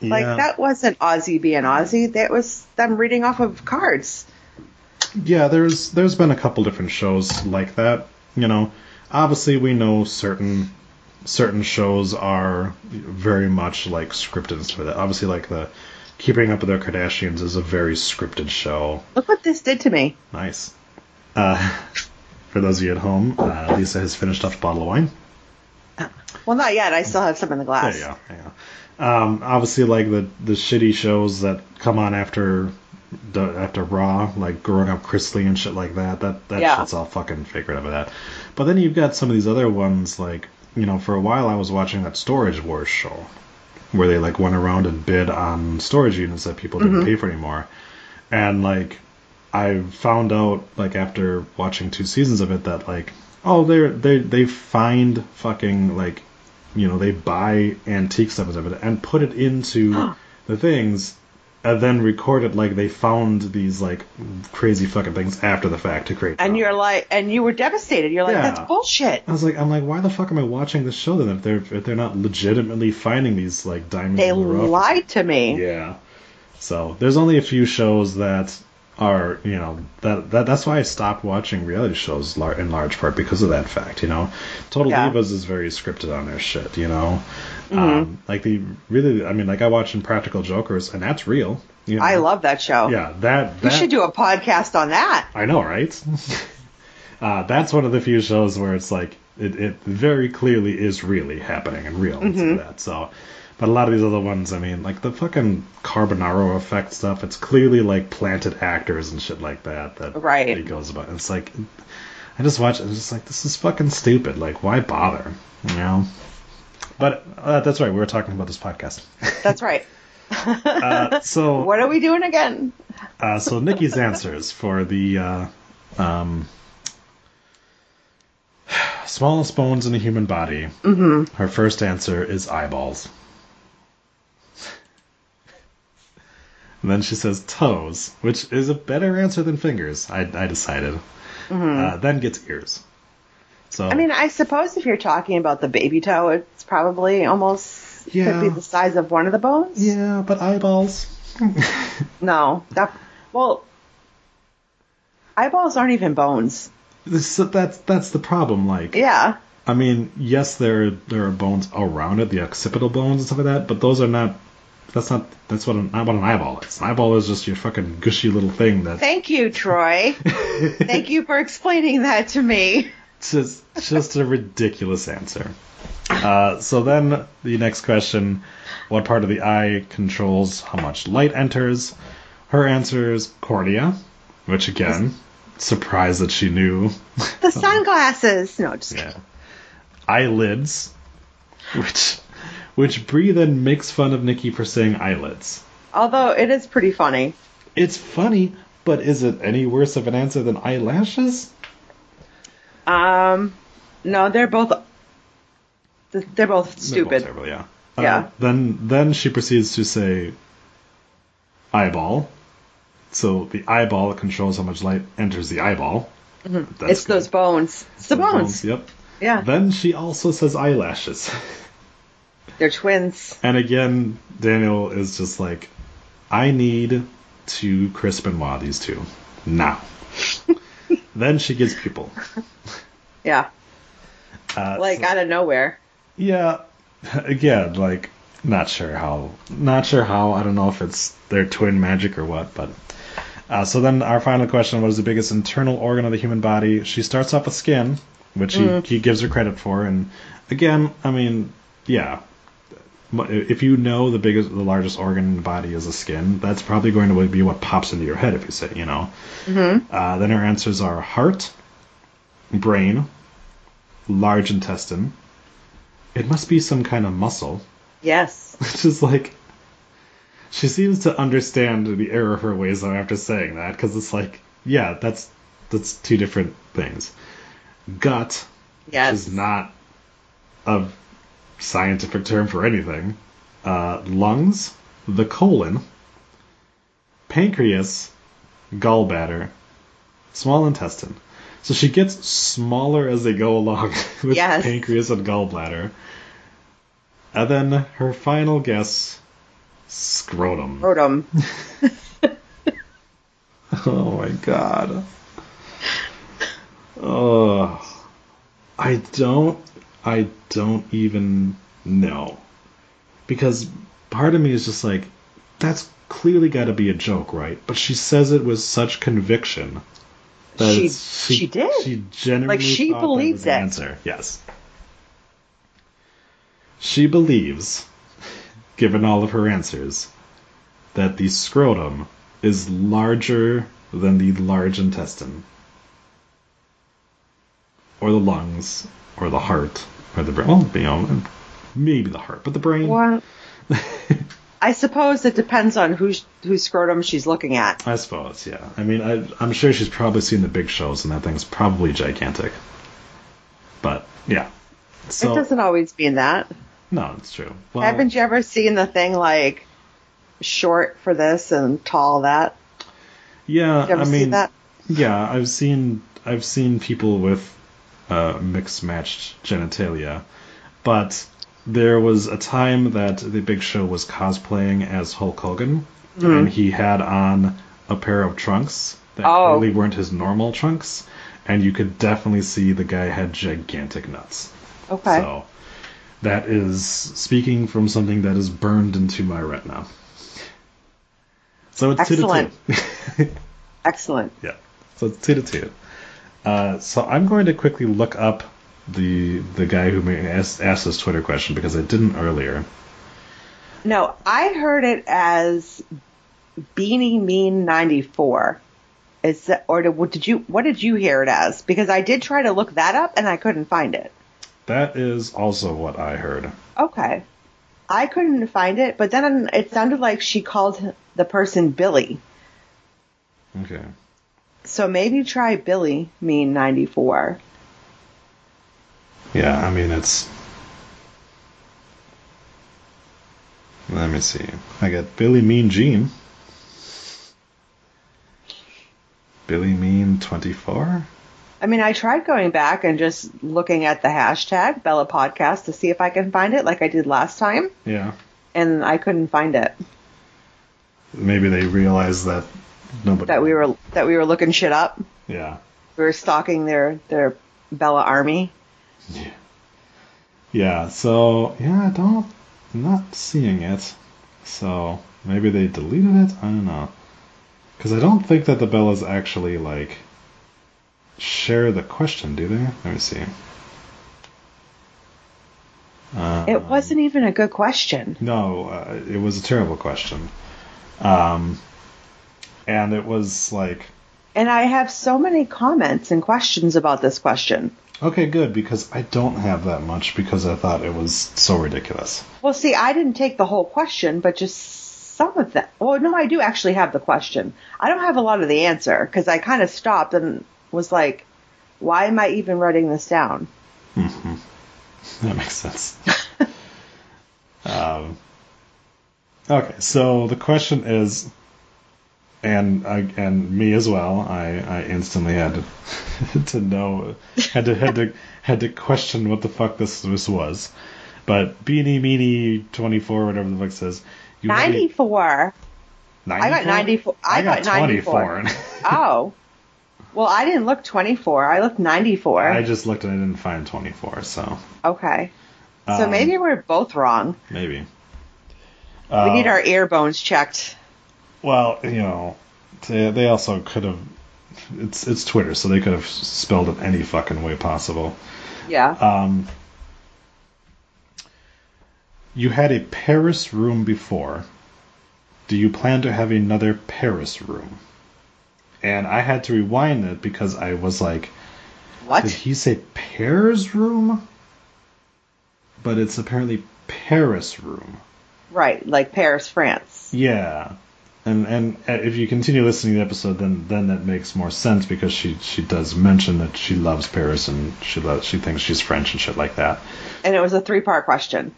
[SPEAKER 3] Like, that wasn't Ozzy being Ozzy. That was them reading off of cards.
[SPEAKER 2] Yeah, there's there's been a couple different shows like that. You know, obviously we know certain certain shows are very much like scripted and stuff like. Obviously, like the Keeping Up with the Kardashians is a very scripted show.
[SPEAKER 3] Look what this did to me.
[SPEAKER 2] Nice. Uh, for those of you at home, uh, Lisa has finished off a bottle of wine.
[SPEAKER 3] Well, not yet. I still have some in the glass.
[SPEAKER 2] There you go. There you go. Um, obviously, like the the shitty shows that come on after the, after Raw, like Growing Up Chrisley and shit like that. That that
[SPEAKER 3] Yeah.
[SPEAKER 2] shit's all fucking fake right of that. But then you've got some of these other ones, like you know, for a while I was watching that Storage Wars show, where they like went around and bid on storage units that people didn't pay for anymore, and like I found out like after watching two seasons of it that like oh they're they they find fucking like you know they buy antique stuff of it and put it into (gasps) the things and then record it like they found these like crazy fucking things after the fact to create
[SPEAKER 3] And
[SPEAKER 2] drama.
[SPEAKER 3] you're like, and you were devastated. You're like,
[SPEAKER 2] Yeah.
[SPEAKER 3] that's bullshit.
[SPEAKER 2] I was like I'm like why the fuck am I watching this show then if they're if they're not legitimately finding these like diamonds
[SPEAKER 3] They
[SPEAKER 2] in the rough
[SPEAKER 3] lied to me.
[SPEAKER 2] yeah. So there's only a few shows that are, you know, that, that that's why I stopped watching reality shows lar- in large part because of that fact, you know. Total
[SPEAKER 3] Yeah.
[SPEAKER 2] Divas is very scripted on their shit, you know. Um, like the really, I mean, like I watch Impractical Jokers, and that's real. You know?
[SPEAKER 3] I love that show.
[SPEAKER 2] Yeah, that
[SPEAKER 3] We
[SPEAKER 2] that
[SPEAKER 3] should do a podcast on that.
[SPEAKER 2] I know, right? (laughs) uh, that's one of the few shows where it's like it, it very clearly is really happening and real and stuff like that. So, but a lot of these other ones, I mean, like the fucking Carbonaro effect stuff, it's clearly like planted actors and shit like that that
[SPEAKER 3] Right.
[SPEAKER 2] he goes about. It's like I just watch it, and just like this is fucking stupid. Like, why bother? You know. But uh, that's right. We were talking about this podcast.
[SPEAKER 3] That's right. (laughs)
[SPEAKER 2] Uh, so (laughs)
[SPEAKER 3] What are we doing again?
[SPEAKER 2] uh, so Nikki's answers for the uh, um, (sighs) smallest bones in the human body. Mm-hmm. Her first answer is eyeballs. And then she says toes, which is a better answer than fingers. I, I decided. Uh, then gets ears. So
[SPEAKER 3] Mm-hmm. I mean, I suppose if you're talking about the baby toe, it's probably almost could be the size of one of the bones.
[SPEAKER 2] yeah, but eyeballs. (laughs)
[SPEAKER 3] No, that well, eyeballs aren't even bones.
[SPEAKER 2] This, that's that's the problem. Like,
[SPEAKER 3] Yeah,
[SPEAKER 2] I mean, yes, there there are bones around it, the occipital bones and stuff like that, but those are not. That's not. That's what an, not what an eyeball is. An eyeball is just your fucking gushy little thing that.
[SPEAKER 3] thank you, Troy. (laughs) thank you for explaining that to me.
[SPEAKER 2] It's just just a ridiculous answer. Uh, so then the next question: What part of the eye controls how much light enters? Her answer is cornea, which again, surprised that she knew.
[SPEAKER 3] The (laughs) sunglasses. No, just
[SPEAKER 2] Yeah. Eyelids, which which Brie then makes fun of Nikki for saying eyelids.
[SPEAKER 3] although it is pretty funny.
[SPEAKER 2] It's funny, but is it any worse of an answer than eyelashes?
[SPEAKER 3] Um, no, they're both. They're both
[SPEAKER 2] They're both
[SPEAKER 3] stupid.
[SPEAKER 2] terrible, yeah.
[SPEAKER 3] Yeah.
[SPEAKER 2] Uh, then then she proceeds to say eyeball. So the eyeball controls how much light enters the eyeball.
[SPEAKER 3] Mm-hmm. it's
[SPEAKER 2] good.
[SPEAKER 3] those bones. It's the
[SPEAKER 2] Those
[SPEAKER 3] bones.
[SPEAKER 2] Yep.
[SPEAKER 3] Yeah.
[SPEAKER 2] Then she also says eyelashes. (laughs)
[SPEAKER 3] They're twins.
[SPEAKER 2] And again, Daniel is just like, I need to Chris Benoit these two now. (laughs) then she gets people.
[SPEAKER 3] Yeah.
[SPEAKER 2] Uh,
[SPEAKER 3] Like
[SPEAKER 2] so-
[SPEAKER 3] out of nowhere.
[SPEAKER 2] yeah, again, like not sure how, not sure how. I don't know if it's their twin magic or what, but. Uh, so then our final question what is the biggest internal organ of the human body? She starts off with skin, which he, he gives her credit for, and again, I mean, yeah, if you know the biggest, the largest organ in the body is the skin, that's probably going to be what pops into your head if you say, you know.
[SPEAKER 3] Mm-hmm.
[SPEAKER 2] Uh, then her answers are heart, brain, large intestine. It must be some kind of muscle,
[SPEAKER 3] Yes. (laughs)
[SPEAKER 2] which is like. She seems to understand the error of her ways though after saying that, because it's like, yeah, that's that's two different things. Gut
[SPEAKER 3] Yes.
[SPEAKER 2] is not a scientific term for anything. Uh, lungs, the colon, pancreas, gallbladder, small intestine. So she gets smaller as they go along (laughs) with
[SPEAKER 3] Yes.
[SPEAKER 2] pancreas and gallbladder. And then her final guess, scrotum.
[SPEAKER 3] Scrotum. (laughs)
[SPEAKER 2] Oh my god. Oh, I don't. I don't even know because part of me is just like, that's clearly got to be a joke, right? But she says it with such conviction. that
[SPEAKER 3] She-
[SPEAKER 2] it's-
[SPEAKER 3] she did.
[SPEAKER 2] She genuinely
[SPEAKER 3] Like, she believes
[SPEAKER 2] that the. Answer, yes. She believes, given all of her answers, that the scrotum is larger than the large intestine, or the lungs, or the heart, or the brain. Well, you know, maybe the heart, but the brain.
[SPEAKER 3] Well, (laughs) I suppose it depends on whose whose scrotum she's looking at.
[SPEAKER 2] I suppose, yeah. I mean, I, I'm sure she's probably seen the big shows, and that thing's probably gigantic. But yeah, so
[SPEAKER 3] it doesn't always mean that.
[SPEAKER 2] no, it's true. Well,
[SPEAKER 3] Haven't you ever seen the thing like short for this and tall that?
[SPEAKER 2] yeah,
[SPEAKER 3] You ever
[SPEAKER 2] I
[SPEAKER 3] see
[SPEAKER 2] mean,
[SPEAKER 3] that?
[SPEAKER 2] yeah, I've seen I've seen people with uh, mixed matched genitalia, but there was a time that the Big Show was cosplaying as Hulk Hogan, and he had on a pair of trunks that
[SPEAKER 3] Oh.
[SPEAKER 2] clearly weren't his normal trunks, and you could definitely see the guy had gigantic nuts.
[SPEAKER 3] Okay.
[SPEAKER 2] So that is speaking from something that is burned into my retina. So it's
[SPEAKER 3] Excellent.
[SPEAKER 2] two to two. (laughs)
[SPEAKER 3] Excellent.
[SPEAKER 2] yeah. So it's two to two. Uh, so I'm going to quickly look up the the guy who asked, asked this Twitter question because I didn't earlier.
[SPEAKER 3] No, I heard it as Beanie Mean 94. Is that, or did you what did you hear it as? Because I did try to look that up and I couldn't find it.
[SPEAKER 2] That is also what I heard.
[SPEAKER 3] Okay. I couldn't find it, but then it sounded like she called the person Billy.
[SPEAKER 2] Okay.
[SPEAKER 3] So maybe try Billy Mean 94.
[SPEAKER 2] Yeah, I mean it's. Let me see. I got Billy Mean Gene. Billy Mean twenty four.
[SPEAKER 3] I mean, I tried going back and just looking at the hashtag Bella Podcast to see if I can find it like I did last time,
[SPEAKER 2] Yeah.
[SPEAKER 3] and I couldn't find it.
[SPEAKER 2] Maybe they realized that nobody.
[SPEAKER 3] That we were that we were looking shit up.
[SPEAKER 2] Yeah.
[SPEAKER 3] We were stalking their their Bella army.
[SPEAKER 2] Yeah. Yeah. So yeah, I don't. I'm not seeing it. So maybe they deleted it. I don't know. Because I don't think that the Bellas actually like share the question, do they? Let me see. Uh,
[SPEAKER 3] It wasn't even a good question.
[SPEAKER 2] No, uh, it was a terrible question. Um, and it was like,
[SPEAKER 3] And I have so many comments and questions about this question.
[SPEAKER 2] okay, good, because I don't have that much because I thought it was so ridiculous.
[SPEAKER 3] Well, see, I didn't take the whole question, but just some of that. Well, no, I do actually have the question. I don't have a lot of the answer because I kind of stopped and was like, why am I even writing this down? (laughs)
[SPEAKER 2] That makes sense. (laughs) um, okay, so the question is, and I, and me as well. I, I instantly had to, (laughs) to know, had to had to had to question what the fuck this this was. But Beanie Meanie 24, whatever the fuck says. You had a-
[SPEAKER 3] 94.
[SPEAKER 2] 94?
[SPEAKER 3] I got 94. I, got, 94. oh. Well, I didn't look 24. I looked 94.
[SPEAKER 2] I just looked and I didn't find 24, so
[SPEAKER 3] okay. So
[SPEAKER 2] um,
[SPEAKER 3] maybe we're both wrong.
[SPEAKER 2] maybe.
[SPEAKER 3] we need
[SPEAKER 2] Uh,
[SPEAKER 3] our ear bones checked.
[SPEAKER 2] Well, you know, they, they also could have. It's it's Twitter, so they could have spelled it any fucking way possible.
[SPEAKER 3] Yeah.
[SPEAKER 2] Um, you had a Paris room before. Do you plan to have another Paris room? And I had to rewind it because I was like,
[SPEAKER 3] what?
[SPEAKER 2] did he say Paris room? But it's apparently Paris room.
[SPEAKER 3] Right, like Paris, France.
[SPEAKER 2] Yeah. And and uh, if you continue listening to the episode, then then that makes more sense because she she does mention that she loves Paris and she loves she thinks she's French and shit like that.
[SPEAKER 3] And it was a three part question.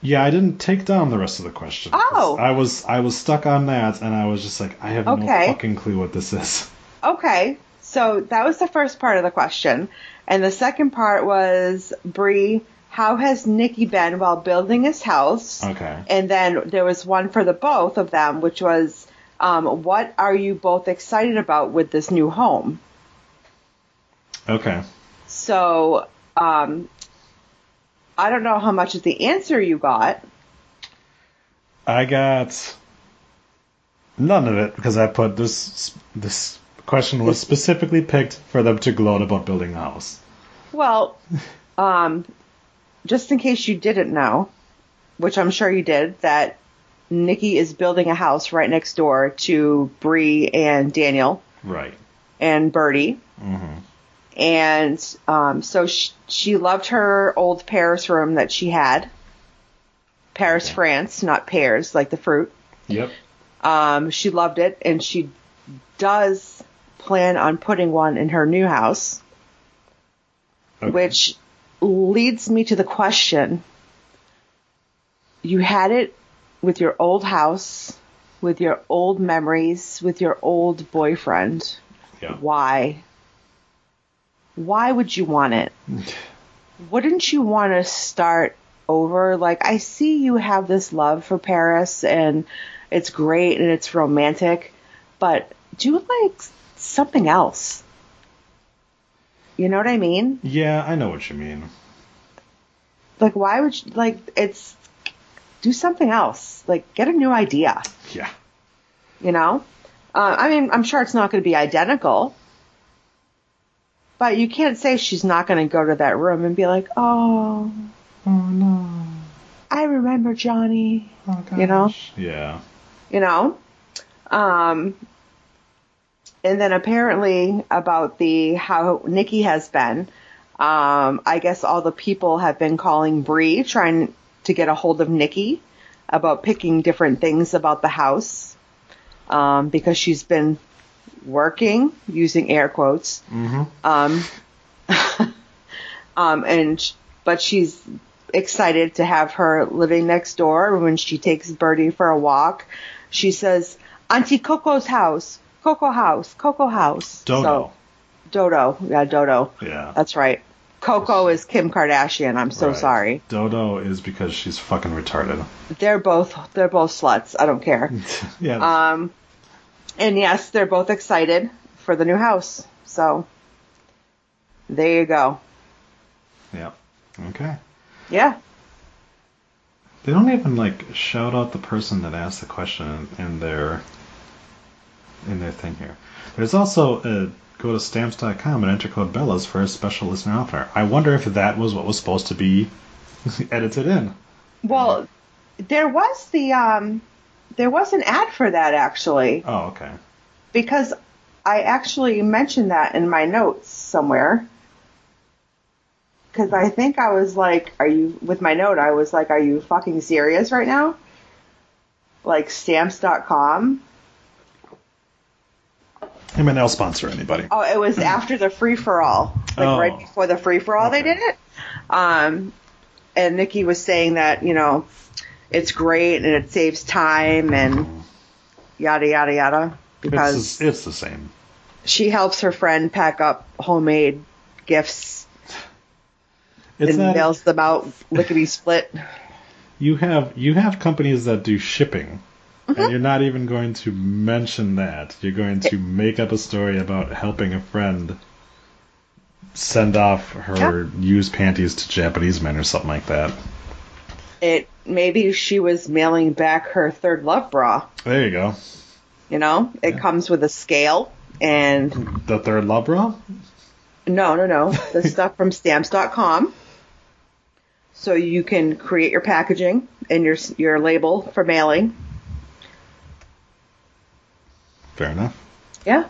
[SPEAKER 2] Yeah, I didn't take down the rest of the question.
[SPEAKER 3] Oh.
[SPEAKER 2] I was I was stuck on that, and I was just like, I have
[SPEAKER 3] okay.
[SPEAKER 2] no fucking clue what this is.
[SPEAKER 3] Okay, so that was the first part of the question. And the second part was, Brie, how has Nikki been while building his house?
[SPEAKER 2] Okay.
[SPEAKER 3] And then there was one for the both of them, which was, um, what are you both excited about with this new home?
[SPEAKER 2] Okay.
[SPEAKER 3] So, um, I don't know how much of the answer you got.
[SPEAKER 2] I got none of it because I put this this question was (laughs) specifically picked for them to gloat about building a house.
[SPEAKER 3] Well, um, just in case you didn't know, which I'm sure you did, that Nikki is building a house right next door to Brie and Daniel
[SPEAKER 2] Right.
[SPEAKER 3] and Birdie.
[SPEAKER 2] hmm
[SPEAKER 3] And um, so she, she loved her old Paris room that she had. Paris,
[SPEAKER 2] Okay.
[SPEAKER 3] France, not pears like the fruit.
[SPEAKER 2] Yep.
[SPEAKER 3] Um, she loved it, and she does plan on putting one in her new house.
[SPEAKER 2] Okay.
[SPEAKER 3] which leads me to the question you had it with your old house with your old memories with your old boyfriend.
[SPEAKER 2] Yeah.
[SPEAKER 3] why? Why would you want it? (laughs) Wouldn't you want to start over? Like i see you have this love for paris and it's great and it's romantic but do like something else you know what i mean
[SPEAKER 2] Yeah, I know what you mean.
[SPEAKER 3] like why would you like it's do something else like get a new idea
[SPEAKER 2] Yeah.
[SPEAKER 3] you know uh, i mean i'm sure it's not going to be identical but you can't say she's not going to go to that room and be like oh
[SPEAKER 2] Oh no.
[SPEAKER 3] i remember johnny
[SPEAKER 2] Oh
[SPEAKER 3] You know?
[SPEAKER 2] Yeah.
[SPEAKER 3] you know um and then apparently about the how nikki has been um i guess all the people have been calling Brie trying to get a hold of nikki about picking different things about the house um because she's been working using air quotes
[SPEAKER 2] Mm-hmm.
[SPEAKER 3] um, (laughs) um, and sh- but she's excited to have her living next door. When she takes Birdie for a walk, she says, "Auntie Coco's house, Coco house, Coco house."
[SPEAKER 2] Dodo.
[SPEAKER 3] So, Dodo, yeah, Dodo.
[SPEAKER 2] yeah.
[SPEAKER 3] That's right. Coco is Kim Kardashian. I'm so
[SPEAKER 2] Right.
[SPEAKER 3] sorry.
[SPEAKER 2] Dodo is because she's fucking retarded.
[SPEAKER 3] They're both they're both sluts. I don't care. (laughs)
[SPEAKER 2] yeah.
[SPEAKER 3] Um, and yes, they're both excited for the new house. So there you go.
[SPEAKER 2] yeah. Okay.
[SPEAKER 3] Yeah.
[SPEAKER 2] They don't even like shout out the person that asked the question in their in their thing here. There's also a go to stamps.com and enter code Bellas for a special listener offer. I wonder if that was what was supposed to be (laughs) edited in.
[SPEAKER 3] Well, there was the um, there was an ad for that actually
[SPEAKER 2] Oh, okay.
[SPEAKER 3] because I actually mentioned that in my notes somewhere. Because I think I was like, "Are you?" With my note, I was like, "Are you fucking serious right now?" Like stamps.com.
[SPEAKER 2] I mean, they'll sponsor anybody.
[SPEAKER 3] Oh, it was after the free for all, like
[SPEAKER 2] Oh.
[SPEAKER 3] right before the free for all they did it. Um, and Nikki was saying that you know it's great and it saves time and yada yada yada because
[SPEAKER 2] It's, it's the same.
[SPEAKER 3] she helps her friend pack up homemade gifts.
[SPEAKER 2] It's
[SPEAKER 3] and
[SPEAKER 2] not.
[SPEAKER 3] mails them out lickety split.
[SPEAKER 2] You have you have companies that do shipping,
[SPEAKER 3] Mm-hmm.
[SPEAKER 2] and you're not even going to mention that. You're going to make up a story about helping a friend send off her used panties to Japanese men or something like that.
[SPEAKER 3] It maybe she was mailing back her ThirdLove bra.
[SPEAKER 2] There you go.
[SPEAKER 3] You know, it comes with a scale and
[SPEAKER 2] The ThirdLove bra.
[SPEAKER 3] no, no, no, the (laughs) stuff from stamps.com. So you can create your packaging and your your label for mailing.
[SPEAKER 2] Fair enough.
[SPEAKER 3] Yeah.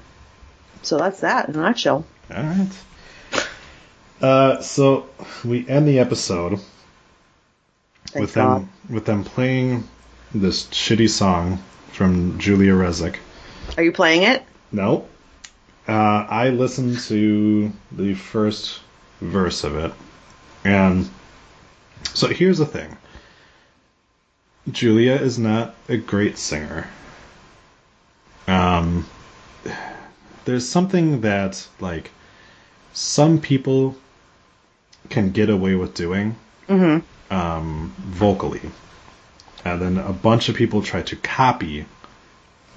[SPEAKER 3] So that's that in a nutshell.
[SPEAKER 2] All right. Uh, so we end the episode
[SPEAKER 3] Thank
[SPEAKER 2] with
[SPEAKER 3] God.
[SPEAKER 2] them with them playing this shitty song from Julia Rezick.
[SPEAKER 3] Are you playing it?
[SPEAKER 2] No. Uh, I listened to the first verse of it, and so here's the thing. Julia is not a great singer. Um, there's something that like some people can get away with doing um, vocally, and then a bunch of people try to copy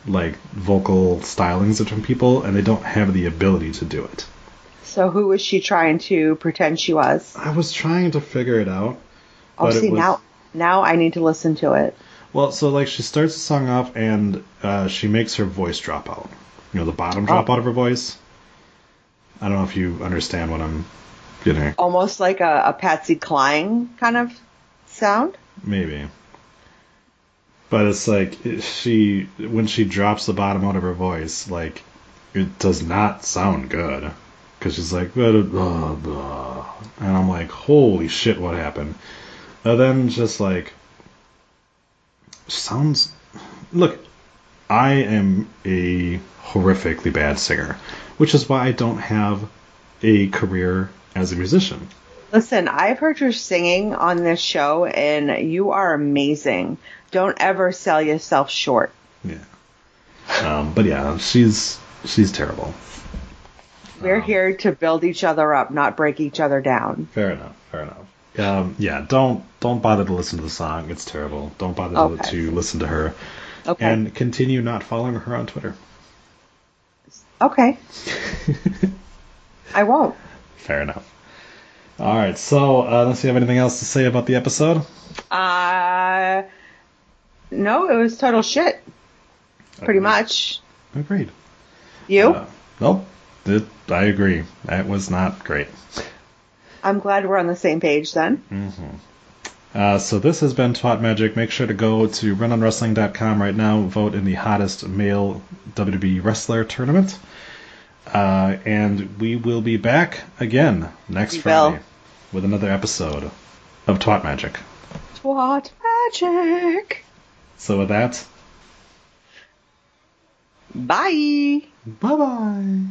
[SPEAKER 2] like vocal stylings of different people, and they don't have the ability to do it.
[SPEAKER 3] So who was she trying to pretend she was?
[SPEAKER 2] I was trying to figure it out.
[SPEAKER 3] Oh, see
[SPEAKER 2] was-
[SPEAKER 3] now now I need to listen to it.
[SPEAKER 2] Well, so like she starts the song off and uh, she makes her voice drop out. You know, the bottom drop
[SPEAKER 3] Oh.
[SPEAKER 2] out of her voice. I don't know if you understand what I'm getting. at.
[SPEAKER 3] Almost like a, a Patsy Cline kind of sound.
[SPEAKER 2] Maybe. But it's like she when she drops the bottom out of her voice, like it does not sound good because she's like blah, blah, blah. and I'm like, holy shit, what happened? And then just like sounds. Look, I am a horrifically bad singer, which is why I don't have a career as a musician.
[SPEAKER 3] Listen, I've heard your singing on this show and you are amazing. Don't ever sell yourself short.
[SPEAKER 2] Yeah. Um, but yeah, she's she's terrible.
[SPEAKER 3] We're
[SPEAKER 2] Oh.
[SPEAKER 3] here to build each other up, not break each other down.
[SPEAKER 2] Fair enough. Fair enough. Um, yeah, don't don't bother to listen to the song. It's terrible. Don't bother
[SPEAKER 3] Okay.
[SPEAKER 2] to, listen to her,
[SPEAKER 3] Okay.
[SPEAKER 2] and continue not following her on Twitter.
[SPEAKER 3] okay. (laughs) I won't.
[SPEAKER 2] Fair enough. All right. So, uh, unless you have anything else to say about the episode,
[SPEAKER 3] Uh, no, it was total shit. Pretty
[SPEAKER 2] Agreed.
[SPEAKER 3] much.
[SPEAKER 2] agreed.
[SPEAKER 3] You?
[SPEAKER 2] Uh, nope. It, I agree. That was not great.
[SPEAKER 3] I'm glad we're on the same page then.
[SPEAKER 2] Uh, so this has been Twat Magic. Make sure to go to runonwrestling.com right now. Vote in the hottest male WWE wrestler tournament. Uh, and we will be back again next
[SPEAKER 3] We
[SPEAKER 2] Friday
[SPEAKER 3] will.
[SPEAKER 2] with another episode of Twat Magic.
[SPEAKER 3] What magic?
[SPEAKER 2] So with that,
[SPEAKER 3] Bye.
[SPEAKER 2] bye bye.